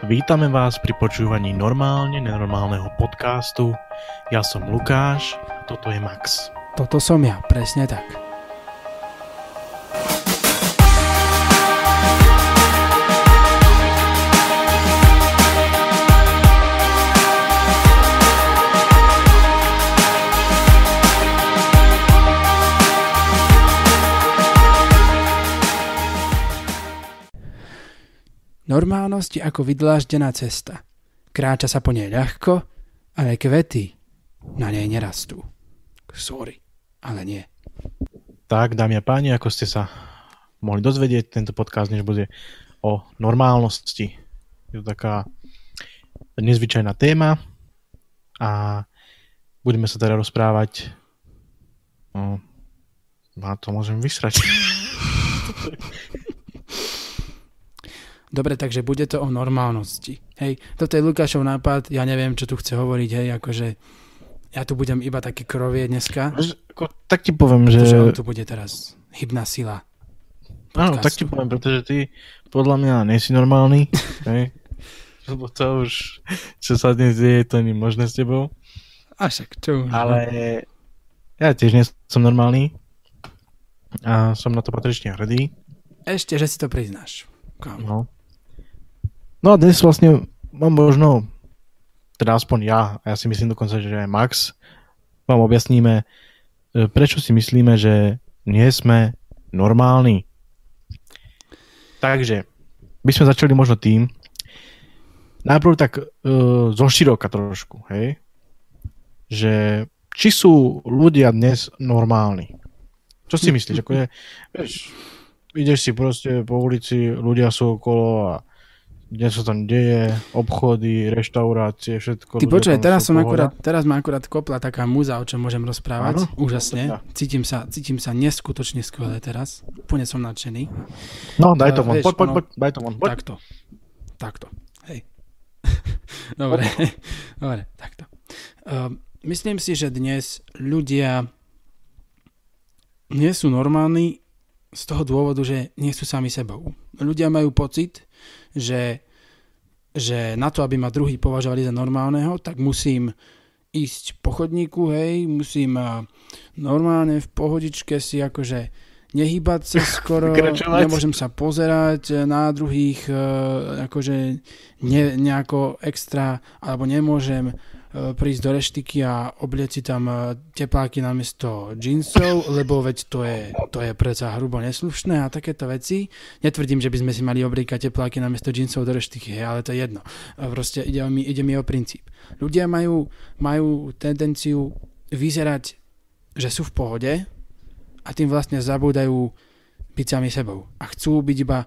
Vítame vás pri počúvaní normálne nenormálneho podcastu. Ja som Lukáš, toto je Max. Toto som ja, presne tak. Normálnosť je ako vydláždená cesta. Kráča sa po nej ľahko, ale kvety na nej nerastú. Sorry, ale nie. Tak, dámy a páni, ako ste sa mohli dozvedieť, tento podcast než bude o normálnosti. Je to taká nezvyčajná téma a budeme sa teda rozprávať no, a to môžem vysrať. Dobre, takže bude to o normálnosti. Hej, toto je Lukášov nápad, ja neviem, čo tu chce hovoriť, hej, akože ja tu budem iba taký krovie dneska. Tak ti poviem, že... On tu bude teraz hybná sila. Áno, tak ti poviem, pretože ty podľa mňa nie si normálny, hej. Lebo to už, čo sa dnes deje, to nie možné s tebou. A však čo? Ale ja tiež nie som normálny a som na to patrične hrdý. Ešte, že si to priznáš. Kámo. No. No a dnes vlastne mám možno, teda aspoň ja, a ja si myslím dokonca, že aj Max, vám objasníme, e, prečo si myslíme, že nie sme normálni. Takže, by sme začali možno tým, najprv tak uh, zo široka trošku, hej, že či sú ľudia dnes normálni. Čo si myslíš? Ako je, vieš, ideš si proste po ulici, ľudia sú okolo a kde sa tam deje, obchody, reštaurácie, všetko. Ty počkaj, teraz, som akurát, teraz ma akurát kopla taká múza, o čom môžem rozprávať. Áno? Úžasne. Cítim sa, cítim sa neskutočne skvelé teraz. Úplne som nadšený. No, daj to von. Poď, poď, poď, daj to von. Poď. Takto. Takto. Hej. Dobre. Dobre, takto. Uh, myslím si, že dnes ľudia nie sú normálni z toho dôvodu, že nie sú sami sebou. Ľudia majú pocit, že, že na to, aby ma druhý považovali za normálneho, tak musím ísť po chodníku, hej, musím normálne v pohodičke si akože nehýbať sa skoro, nemôžem sa pozerať na druhých, e, akože ne, nejako extra, alebo nemôžem prísť do reštiky a oblieť tam e, tepláky namiesto džínsov, lebo veď to je, to je predsa hrubo neslušné a takéto veci. Netvrdím, že by sme si mali oblíkať tepláky namiesto džínsov do reštiky, ale to je jedno. Proste ide mi, ide mi o princíp. Ľudia majú, majú tendenciu vyzerať, že sú v pohode a tým vlastne zabúdajú byť sami sebou. A chcú byť iba e,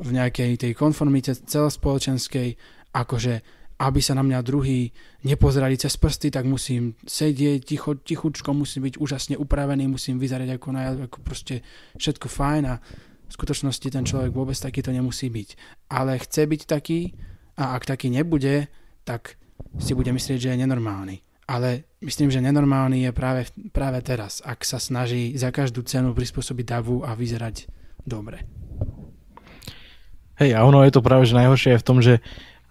v nejakej tej konformite celospoločenskej, akože aby sa na mňa druhý nepozerali cez prsty, tak musím sedieť ticho, tichučko, musím byť úžasne upravený, musím vyzerať ako, na, ako proste všetko fajn a v skutočnosti ten človek vôbec takýto nemusí byť. Ale chce byť taký a ak taký nebude, tak si bude myslieť, že je nenormálny. Ale myslím, že nenormálny je práve, práve teraz, ak sa snaží za každú cenu prispôsobiť davu a vyzerať dobre. Hej, a ono je to práve že najhoršie je v tom, že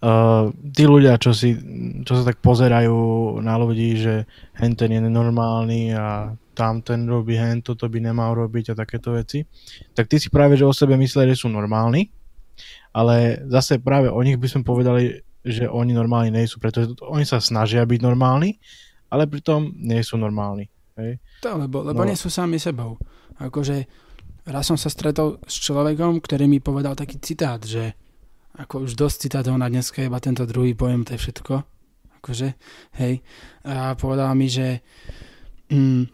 Uh, tí ľudia, čo, si, čo sa tak pozerajú na ľudí, že hen ten je nenormálny a tam ten robí hen, toto by nemal robiť a takéto veci, tak tí si práve, že o sebe myslia, že sú normálni, ale zase práve o nich by sme povedali, že oni normálni nie sú, pretože oni sa snažia byť normálni, ale pritom nie sú normálni. Hej? To, lebo, lebo no. nie sú sami sebou. Akože raz som sa stretol s človekom, ktorý mi povedal taký citát, že ako už dosť citátov na dneska, iba tento druhý pojem, to je všetko. Akože, hej. A povedala mi, že mm,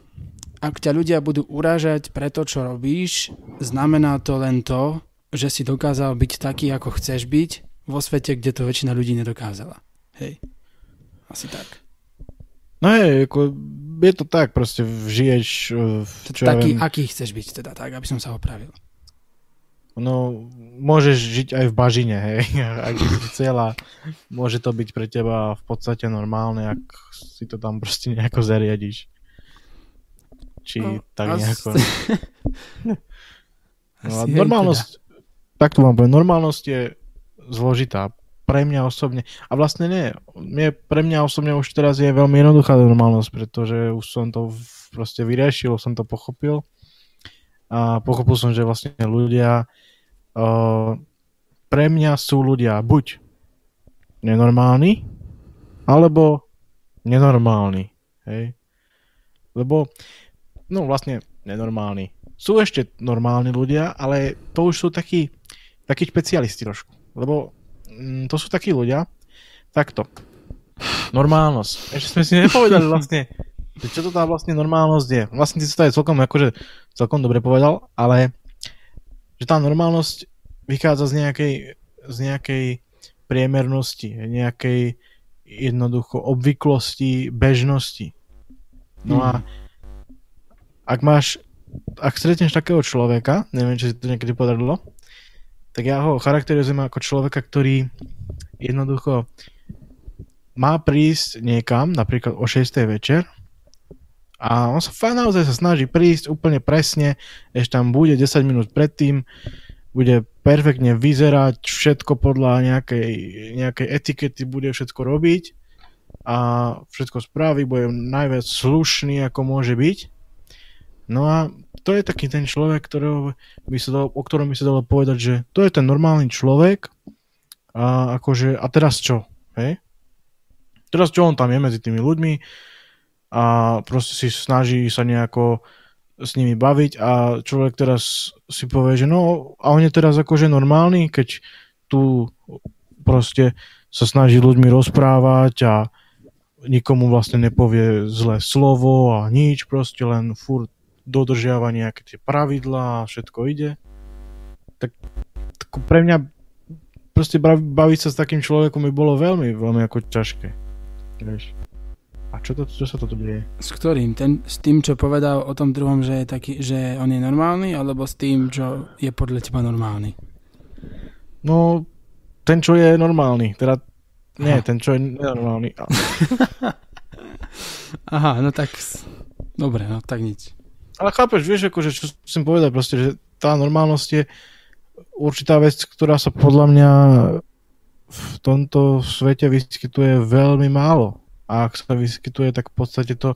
ak ťa ľudia budú urážať pre to, čo robíš, znamená to len to, že si dokázal byť taký, ako chceš byť vo svete, kde to väčšina ľudí nedokázala. Hej. Asi tak. No je, ako, je to tak, proste žiješ... Čo taký, ja viem... aký chceš byť, teda tak, aby som sa opravil. No, môžeš žiť aj v bažine, hej, ak by chcela. Môže to byť pre teba v podstate normálne, ak si to tam proste nejako zariadiš. Či no, tak nejako. No a normálnosť, tak to vám poviem, normálnosť je zložitá. pre mňa osobne, a vlastne nie, mne, pre mňa osobne už teraz je veľmi jednoduchá normálnosť, pretože už som to proste vyriešil, som to pochopil a pochopil som, že vlastne ľudia uh, pre mňa sú ľudia buď nenormálni, alebo nenormálni, hej. Lebo, no vlastne nenormálni. Sú ešte normálni ľudia, ale to už sú takí, takí špecialisti trošku. Lebo mm, to sú takí ľudia, takto. Normálnosť. Ešte sme si nepovedali vlastne, čo to tá vlastne normálnosť je. Vlastne ty si to aj celkom, akože, celkom dobre povedal, ale že tá normálnosť vychádza z nejakej, z nejakej priemernosti, nejakej jednoducho obvyklosti, bežnosti. No hmm. a ak máš, ak stretneš takého človeka, neviem, či si to niekedy podarilo, tak ja ho charakterizujem ako človeka, ktorý jednoducho má prísť niekam, napríklad o 6. večer a on sa fakt naozaj sa snaží prísť úplne presne, ešte tam bude 10 minút predtým, bude perfektne vyzerať, všetko podľa nejakej, nejakej etikety bude všetko robiť a všetko spraví, bude najviac slušný, ako môže byť. No a to je taký ten človek, ktorého by sa dalo, o ktorom by sa dalo povedať, že to je ten normálny človek a akože, a teraz čo? Hej? Teraz čo on tam je medzi tými ľuďmi a proste si snaží sa nejako s nimi baviť a človek teraz si povie, že no a on je teraz akože normálny, keď tu proste sa snaží ľuďmi rozprávať a nikomu vlastne nepovie zlé slovo a nič, proste len furt dodržiava nejaké tie pravidlá a všetko ide, tak, tak pre mňa proste baviť sa s takým človekom by bolo veľmi, veľmi ako ťažké. Vieš. A čo, to, čo sa toto deje? S ktorým? Ten, s tým, čo povedal o tom druhom, že, je taký, že on je normálny, alebo s tým, čo je podľa teba normálny? No, ten, čo je normálny. Teda, nie, Aha. ten, čo je nenormálny. Aha, no tak, dobre, no tak nič. Ale chápeš, vieš, akože, čo chcem povedať proste, že tá normálnosť je určitá vec, ktorá sa podľa mňa v tomto svete vyskytuje veľmi málo. A ak sa vyskytuje, tak v podstate to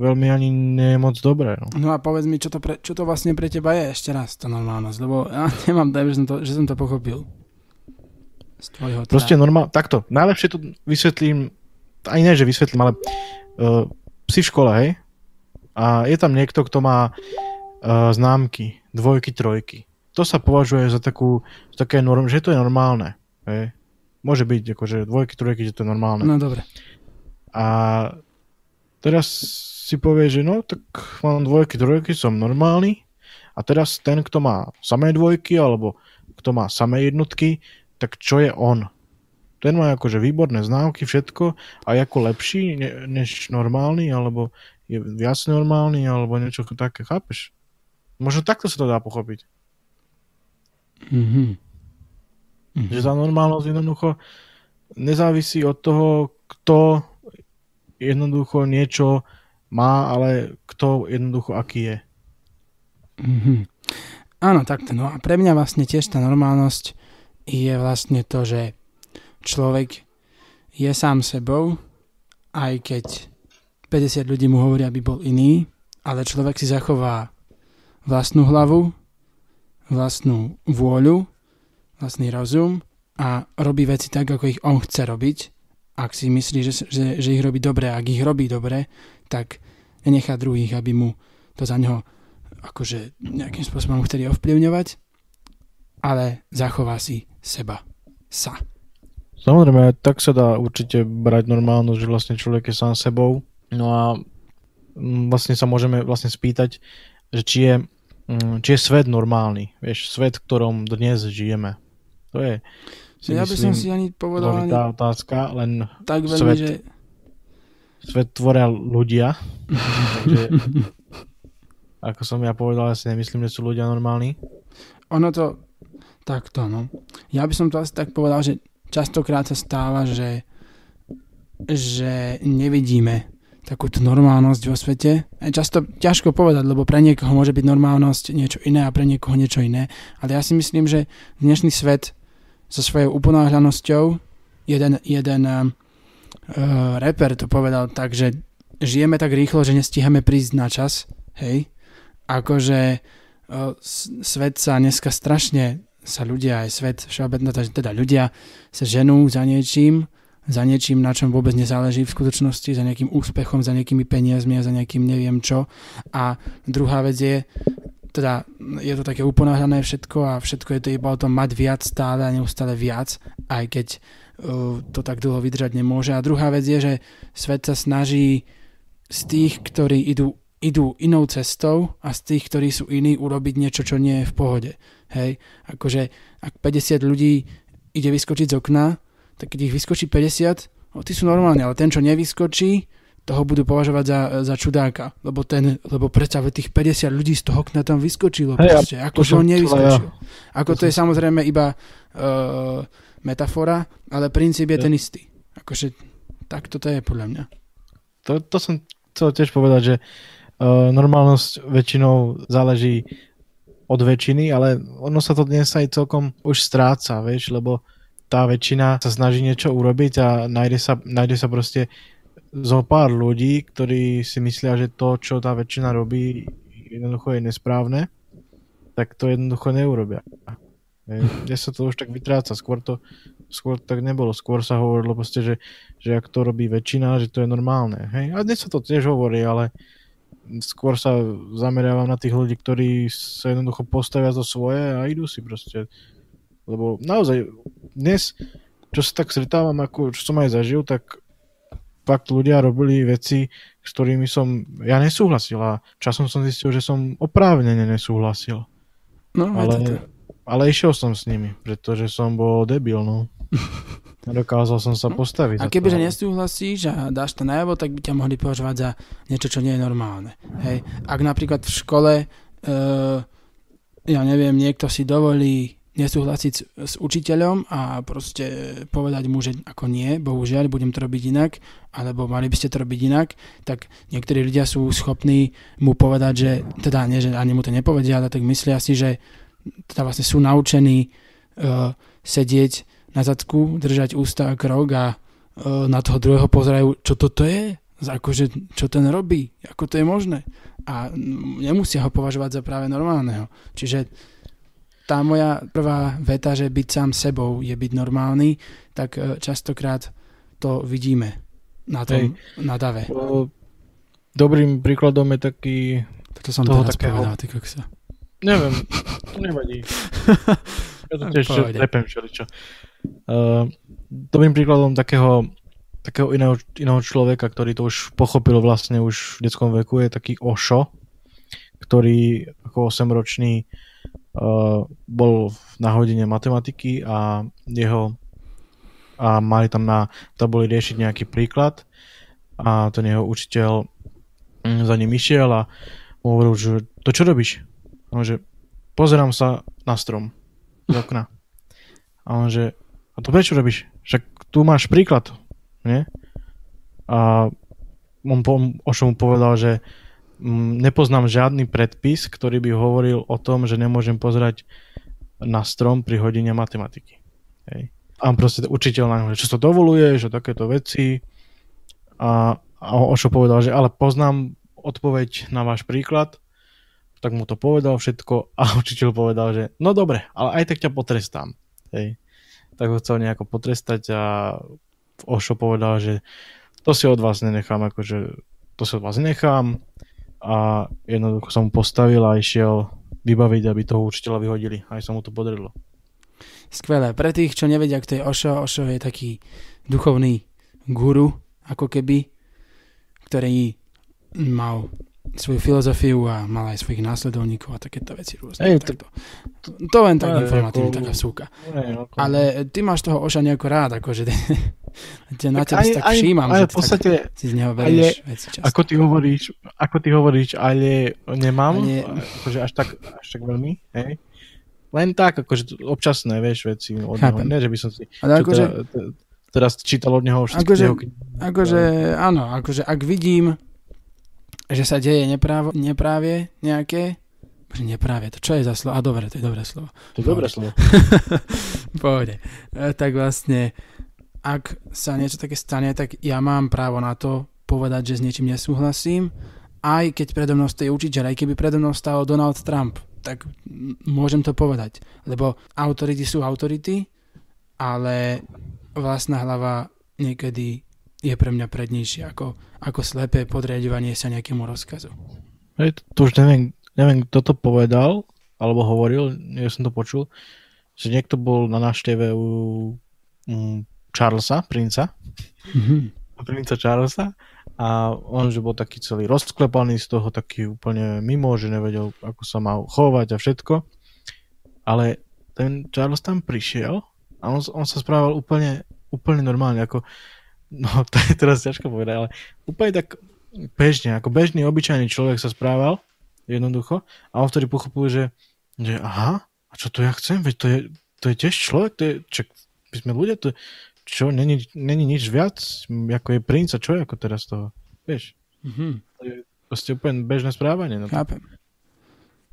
veľmi ani nie je moc dobré. No, no a povedz mi, čo to, pre, čo to vlastne pre teba je ešte raz, tá normálnosť, lebo ja nemám dojem, že som to, že som to pochopil. Z tvojho teda. Proste normál, takto, najlepšie to vysvetlím, aj ne, že vysvetlím, ale uh, si v škole, hej, a je tam niekto, kto má uh, známky, dvojky, trojky. To sa považuje za takú, za také norm, že to je normálne. Hej. Môže byť akože dvojky, trojky, že to je normálne. No dobre. A teraz si povie, že no, tak mám dvojky, trojky, som normálny. A teraz ten, kto má samé dvojky, alebo kto má samé jednotky, tak čo je on? Ten má akože výborné známky, všetko a je ako lepší ne, než normálny, alebo je viac normálny alebo niečo také, chápeš? Možno takto sa to dá pochopiť. Mm-hmm. Mm-hmm. Že tá normálnosť jednoducho nezávisí od toho, kto jednoducho niečo má, ale kto jednoducho aký je. Mm-hmm. Áno, takto. No a pre mňa vlastne tiež tá normálnosť je vlastne to, že človek je sám sebou, aj keď 50 ľudí mu hovoria, aby bol iný, ale človek si zachová vlastnú hlavu, vlastnú vôľu, vlastný rozum a robí veci tak, ako ich on chce robiť. Ak si myslí, že, že, že ich robí dobre, ak ich robí dobre, tak nenechá druhých, aby mu to za neho akože nejakým spôsobom chceli ovplyvňovať, ale zachová si seba. Sa. Samozrejme, tak sa dá určite brať normálno, že vlastne človek je sám sebou No a mm, vlastne sa môžeme vlastne spýtať, že či je, mm, či je svet normálny, vieš, svet, v ktorom dnes žijeme. To je, si ja myslím, by som si ani povedal ani... otázka, len tak veľmi, svet, že... svet tvoria ľudia, takže ako som ja povedal, ja si nemyslím, že sú ľudia normálni. Ono to, takto, no. Ja by som to asi tak povedal, že častokrát sa stáva, že že nevidíme takúto normálnosť vo svete. Je často ťažko povedať, lebo pre niekoho môže byť normálnosť niečo iné a pre niekoho niečo iné. Ale ja si myslím, že dnešný svet so svojou uponáhľanosťou. Jeden, jeden uh, reper to povedal tak, že žijeme tak rýchlo, že nestíhame prísť na čas, hej. Akože uh, svet sa dneska strašne sa ľudia, aj svet všeobecne, teda ľudia sa ženú za niečím, za niečím, na čom vôbec nezáleží v skutočnosti, za nejakým úspechom, za nejakými peniazmi a za nejakým neviem čo. A druhá vec je, teda je to také uponáhľané všetko a všetko je to iba o tom mať viac stále a neustále viac, aj keď uh, to tak dlho vydržať nemôže. A druhá vec je, že svet sa snaží z tých, ktorí idú, idú inou cestou a z tých, ktorí sú iní, urobiť niečo, čo nie je v pohode. Hej, akože ak 50 ľudí ide vyskočiť z okna, tak keď ich vyskočí 50, no, tí sú normálne, ale ten, čo nevyskočí, toho budú považovať za, za čudáka, lebo, ten, lebo predsa tých 50 ľudí z toho okna tam vyskočilo, hey, proste, ako to on nevyskočil. Ja. Ako to, to je samozrejme iba uh, metafora, ale princíp je ja. ten istý. Akože tak toto je podľa mňa. To, to som chcel tiež povedať, že uh, normálnosť väčšinou záleží od väčšiny, ale ono sa to dnes aj celkom už stráca, vieš, lebo tá väčšina sa snaží niečo urobiť a nájde sa, nájde sa proste zo pár ľudí, ktorí si myslia, že to, čo tá väčšina robí, jednoducho je nesprávne, tak to jednoducho neurobia. Dnes sa to už tak vytráca, skôr to, skôr tak nebolo, skôr sa hovorilo proste, že, že ak to robí väčšina, že to je normálne. Hej? A dnes sa to tiež hovorí, ale skôr sa zameriavam na tých ľudí, ktorí sa jednoducho postavia zo svoje a idú si proste lebo naozaj dnes, čo sa tak stretávam, ako čo som aj zažil, tak fakt ľudia robili veci, s ktorými som ja nesúhlasil a časom som zistil, že som oprávnene nesúhlasil. No, ale, ale išiel som s nimi, pretože som bol debil, no. Dokázal som sa no. postaviť. A kebyže nesúhlasíš a dáš to najavo, tak by ťa mohli považovať za niečo, čo nie je normálne. Hej. Ak napríklad v škole, uh, ja neviem, niekto si dovolí nesúhlasiť s, s učiteľom a proste povedať mu, že ako nie, bohužiaľ, budem to robiť inak, alebo mali by ste to robiť inak, tak niektorí ľudia sú schopní mu povedať, že teda nie, že ani mu to nepovedia, ale tak myslia si, že teda vlastne sú naučení uh, sedieť na zadku, držať ústa a krok a uh, na toho druhého pozerajú, čo toto je, akože, čo ten robí, ako to je možné. A nemusia ho považovať za práve normálneho. Čiže tá moja prvá veta, že byť sám sebou je byť normálny, tak e, častokrát to vidíme na tom, Hej. na dave. Dobrým príkladom je taký... To som toho teraz takého... povedal, ty koksa. Neviem, to nevadí. Ja to tiež repem všeličo. Uh, dobrým príkladom takého, takého iného, iného človeka, ktorý to už pochopil vlastne už v detskom veku, je taký Ošo, ktorý ako 8-ročný uh, bol na hodine matematiky a jeho a mali tam na tabuli riešiť nejaký príklad a ten jeho učiteľ mm, za ním išiel a hovoril, že to čo robíš? A on že pozerám sa na strom z okna. A on že a to prečo robíš? Však tu máš príklad, nie? A on po, Ošo mu povedal, že nepoznám žiadny predpis, ktorý by hovoril o tom, že nemôžem pozerať na strom pri hodine matematiky. Hej. A proste učiteľ na že čo to dovoluje, že takéto veci. A, a Ošo povedal, že ale poznám odpoveď na váš príklad, tak mu to povedal všetko a učiteľ povedal, že no dobre, ale aj tak ťa potrestám. Hej. Tak ho chcel nejako potrestať a Ošo povedal, že to si od vás nenechám, akože to si od vás nenechám, a jednoducho som mu postavil a išiel vybaviť, aby toho učiteľa vyhodili. Aj sa mu to podarilo. Skvelé. Pre tých, čo nevedia, kto je Ošo, Ošo je taký duchovný guru, ako keby, ktorý mal svoju filozofiu a mal aj svojich následovníkov a takéto veci rôzne. Ej, to, to, to len tak informatívne, taká súka. Ale ty máš toho Oša nejako rád, akože na teba tak, tak všímam, že v podstate, tak si z neho berieš ale, veci často. Ako ty hovoríš, ako ty hovoríš, ale nemám, ale... akože až tak, až tak veľmi, hej. Len tak, akože občasné, vieš, veci od neho. Nie, že by som si... Ale akože... Teda, teraz čítal od neho všetky akože, jeho... akože, áno, akože ak vidím, že sa deje neprávo, neprávie nejaké, neprávie to. Čo je za slovo? A dobre, to je dobré slovo. To je dobré slovo. Pohode. E, tak vlastne, ak sa niečo také stane, tak ja mám právo na to povedať, že s niečím nesúhlasím, aj keď predo mnou stojí učiteľ, aj keby predo mnou stál Donald Trump, tak môžem to povedať. Lebo autority sú autority, ale vlastná hlava niekedy je pre mňa prednejšie ako, ako slepé podriadovanie sa nejakému rozkazu. Hej, to, už neviem, neviem, kto to povedal, alebo hovoril, ja som to počul, že niekto bol na návšteve u um, Charlesa, princa, Mhm. princa Charlesa a on, že bol taký celý rozklepaný z toho, taký úplne mimo, že nevedel, ako sa má chovať a všetko. Ale ten Charles tam prišiel a on, on sa správal úplne, úplne normálne, ako, no to je teraz ťažko povedať, ale úplne tak bežne, ako bežný, obyčajný človek sa správal, jednoducho, a on vtedy pochopil, že, že aha, a čo to ja chcem, veď to je, to je tiež človek, to je, čak, my sme ľudia, to, čo, není, není nič viac, ako je princ a čo je ako teraz toho, vieš, Mhm. proste úplne bežné správanie, no to, Chápem.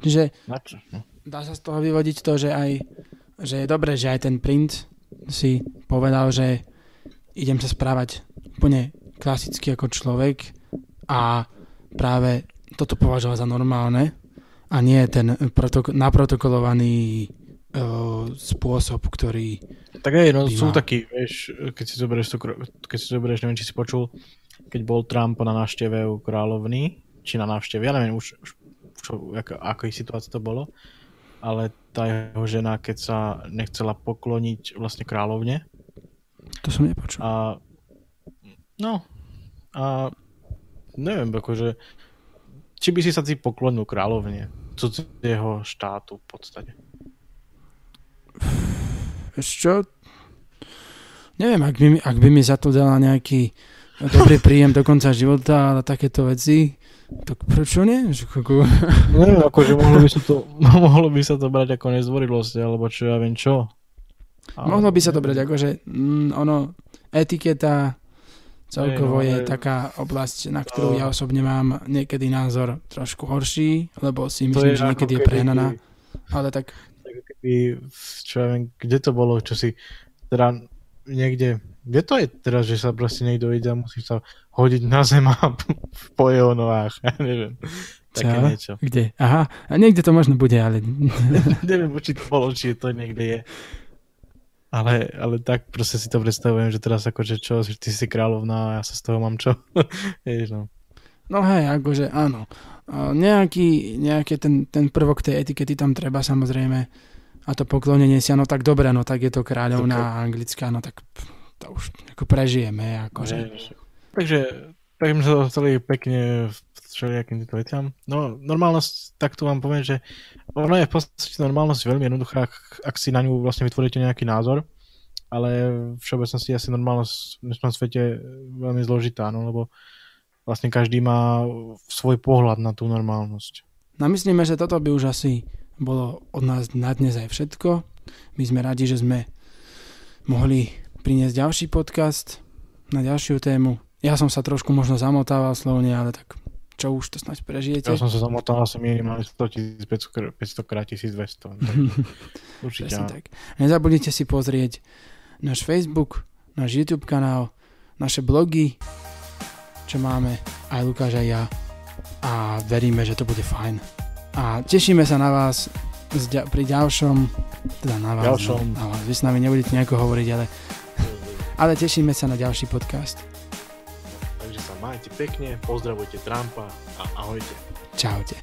Čiže čo, no. dá sa z toho vyvodiť to, že aj že je dobré, že aj ten print si povedal, že idem sa správať úplne klasicky ako človek a práve toto považoval za normálne a nie ten protok- naprotokolovaný uh, spôsob, ktorý... Tak aj, no By sú takí, vieš, keď si zoberieš, to, keď si zoberieš, neviem, či si počul, keď bol Trump na návšteve u kráľovny, či na návšteve, ja neviem už, už čo, ako, akej situácii to bolo, ale tá jeho žena, keď sa nechcela pokloniť vlastne kráľovne To som nepočul. a no a neviem, akože či by si sa ty poklonil kráľovne cudzieho štátu v podstate. Čo? Neviem, ak by, mi, ak by mi za to dala nejaký dobrý príjem do konca života a takéto veci, tak prečo nie? Že Neviem, akože mohlo by sa to, mohlo by sa to brať ako nezdvorilosť, alebo čo ja viem čo. Ale- Mohlo by sa to brať ako, že mm, ono, etiketa celkovo no, je taká oblasť, na ktorú ja osobne mám niekedy názor trošku horší, lebo si myslím, že niekedy je prehnaná, ale tak keby, čo ja viem, kde to bolo, čo si, teda niekde, kde to je teraz, že sa proste niekto ide a musí sa hodiť na zem a po jeho nohách, ja neviem, také Čo? niečo. kde? Aha, a niekde to možno bude, ale neviem, či to bolo, či to niekde je. Ale, ale tak proste si to predstavujem, že teraz akože čo, že ty si kráľovná a ja sa z toho mám čo. Vieš, no. No hej, akože áno. Nejaký, nejaký ten, ten prvok tej etikety tam treba samozrejme a to poklonenie sa, no tak dobre, no tak je to kráľovná anglická, no tak to už ako prežijeme, akože. Že... Takže, tak sme sa dostali pekne v všelijakým týmto veciam. No, normálnosť, tak tu vám poviem, že ono je v podstate normálnosť veľmi jednoduchá, ak, ak si na ňu vlastne vytvoríte nejaký názor, ale v všeobecnosti asi normálnosť v dnešnom svete veľmi zložitá, no, lebo vlastne každý má svoj pohľad na tú normálnosť. No myslíme, že toto by už asi bolo od nás na dnes aj všetko. My sme radi, že sme mohli priniesť ďalší podcast na ďalšiu tému. Ja som sa trošku možno zamotával slovne, ale tak čo už to snáď prežijete. Ja som sa zamotal asi minimálne 100 tisíc, 500 krát 1200. tak Určite. Tak. Nezabudnite si pozrieť náš Facebook, náš YouTube kanál, naše blogy, čo máme aj Lukáš aj ja a veríme, že to bude fajn. A tešíme sa na vás pri ďalšom, teda na vás, Ďalšom. No, na vás. Vy s nami nebudete nejako hovoriť, ale, ale tešíme sa na ďalší podcast. Majte pekne, pozdravujte Trumpa a ahojte. Čaute.